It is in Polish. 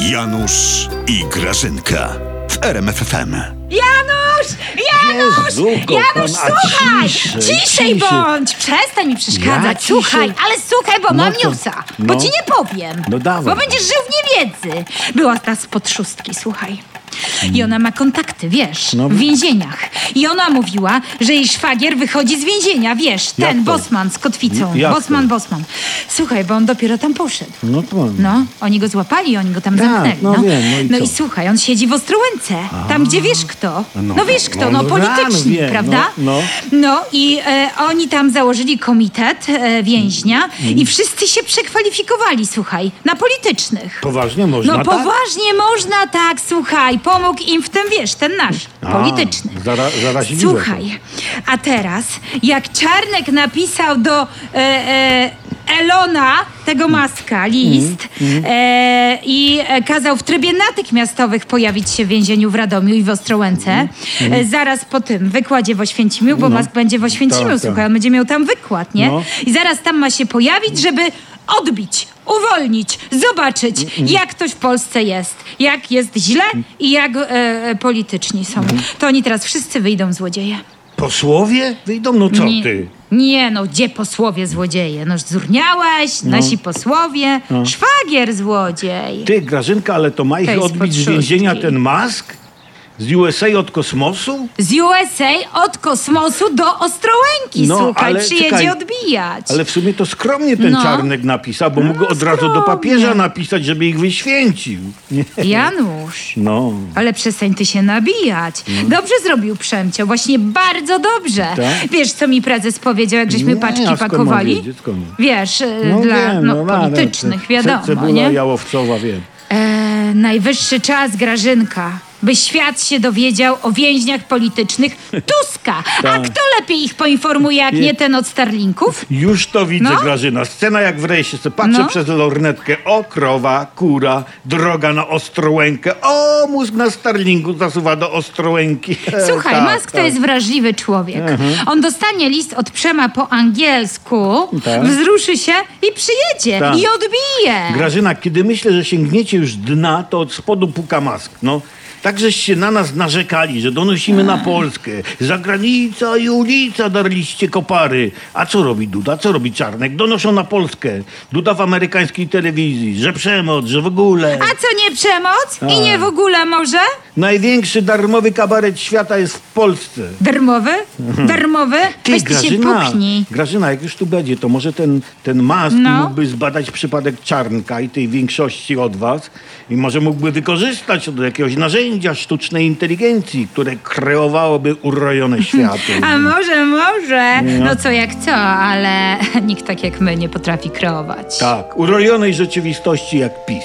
Janusz i Grażynka w RMFFM. Janusz! Janusz! Jezu, Janusz, kochana, słuchaj! ciszej, Ciszej ciszej. bądź! Przestań mi przeszkadzać. Ciszej? słuchaj, ale słuchaj, bo No mam to- newsa. Bo no. ci nie powiem. No dawaj. Bo będziesz żył w niewiedzy. Była ta spod szóstki, słuchaj. I ona ma kontakty, wiesz, No. w więzieniach. I ona mówiła, że jej szwagier wychodzi z więzienia, wiesz, Jak ten to? Bosman z kotwicą. Jak Bosman, to? Bosman. Słuchaj, bo on dopiero tam poszedł. No to No, oni go złapali, oni go tam Tak, zamknęli. no wiem, no i co? słuchaj, on siedzi w Ostrołęce, tam gdzie wiesz kto. No, no, wiesz kto, no, no, no, polityczni, wiem, prawda? no, no. No i e, oni tam założyli komitet e, więźnia Mm. i wszyscy się przekwalifikowali, słuchaj, na politycznych. Poważnie można No tak? poważnie można tak, słuchaj, pomógł im w tym, wiesz, ten nasz, A, polityczny. zara-. Słuchaj, a teraz jak Czarnek napisał do e, e, Elona, tego maska, list e, i e, kazał w trybie natychmiastowych pojawić się w więzieniu w Radomiu i w Ostrołęce, e, zaraz po tym wykładzie w Oświęcimiu, bo No. Mask będzie w Oświęcimiu, Tak, słuchaj, tak. on będzie miał tam wykład, nie? No. I zaraz tam ma się pojawić, żeby odbić, uwolnić, zobaczyć, jak ktoś w Polsce jest, jak jest źle i jak e, e, polityczni są. To oni teraz wszyscy wyjdą złodzieje. Posłowie? Wyjdą, no co nie, ty? Nie, no gdzie posłowie złodzieje? No zurniałeś, nasi posłowie, szwagier złodziej. Ty, Grażynka, ale to ma ich To odbić z więzienia ten mask? Z USA od kosmosu? Z USA od kosmosu do Ostrołęki, No, słuchaj, ale przyjedzie czekaj, odbijać. Ale w sumie to skromnie ten No. Czarnek napisał, bo mógł od razu do skromnie. papieża napisać, żeby ich wyświęcił. Nie. Janusz. No. Ale przestań ty się nabijać. Dobrze zrobił Przemcio, właśnie bardzo dobrze. Tak? Wiesz, co mi prezes powiedział, jak żeśmy Nie, paczki a skąd mam pakowali? wiedzieć? Wiesz, y, No dla wiem, no, no, politycznych, wiadomo, Cebula nie? jałowcowa, wiem. E, najwyższy czas, Grażynka, by świat się dowiedział o więźniach politycznych Tuska. A Tak. kto lepiej ich poinformuje, jak nie ten od Starlinków? Już to widzę, No. Grażyna. Scena jak w rejsie. Patrzę No. przez lornetkę. O, krowa, kura, droga na Ostrołękę. O, mózg na Starlingu zasuwa do Ostrołęki. Słuchaj, Tak, Mask to tak. jest wrażliwy człowiek. On dostanie list od Przema po angielsku, Tak. wzruszy się i przyjedzie. Tak. I odbije. Grażyna, kiedy myślę, że sięgniecie już dna, to od spodu puka mask. No. Tak żeście na nas narzekali, że donosimy na Polskę. Zagranica i ulica darliście kopary. A co robi Duda? Co robi Czarnek? Donoszą na Polskę. Duda w amerykańskiej telewizji, że przemoc, że w ogóle. A co nie przemoc? I nie w ogóle może? Największy darmowy kabaret świata jest w Polsce. Darmowy? Darmowy? Ty, Weź ty się Grażyna, puknij. Grażyna, jak już tu będzie, to może ten, ten mask No. mógłby zbadać przypadek Czarnka i tej większości od was i może mógłby wykorzystać do jakiegoś narzędzia sztucznej inteligencji, które kreowałoby urojone światy. A może, może. No co jak co, ale nikt tak jak my nie potrafi kreować. Tak, urojonej rzeczywistości jak PiS.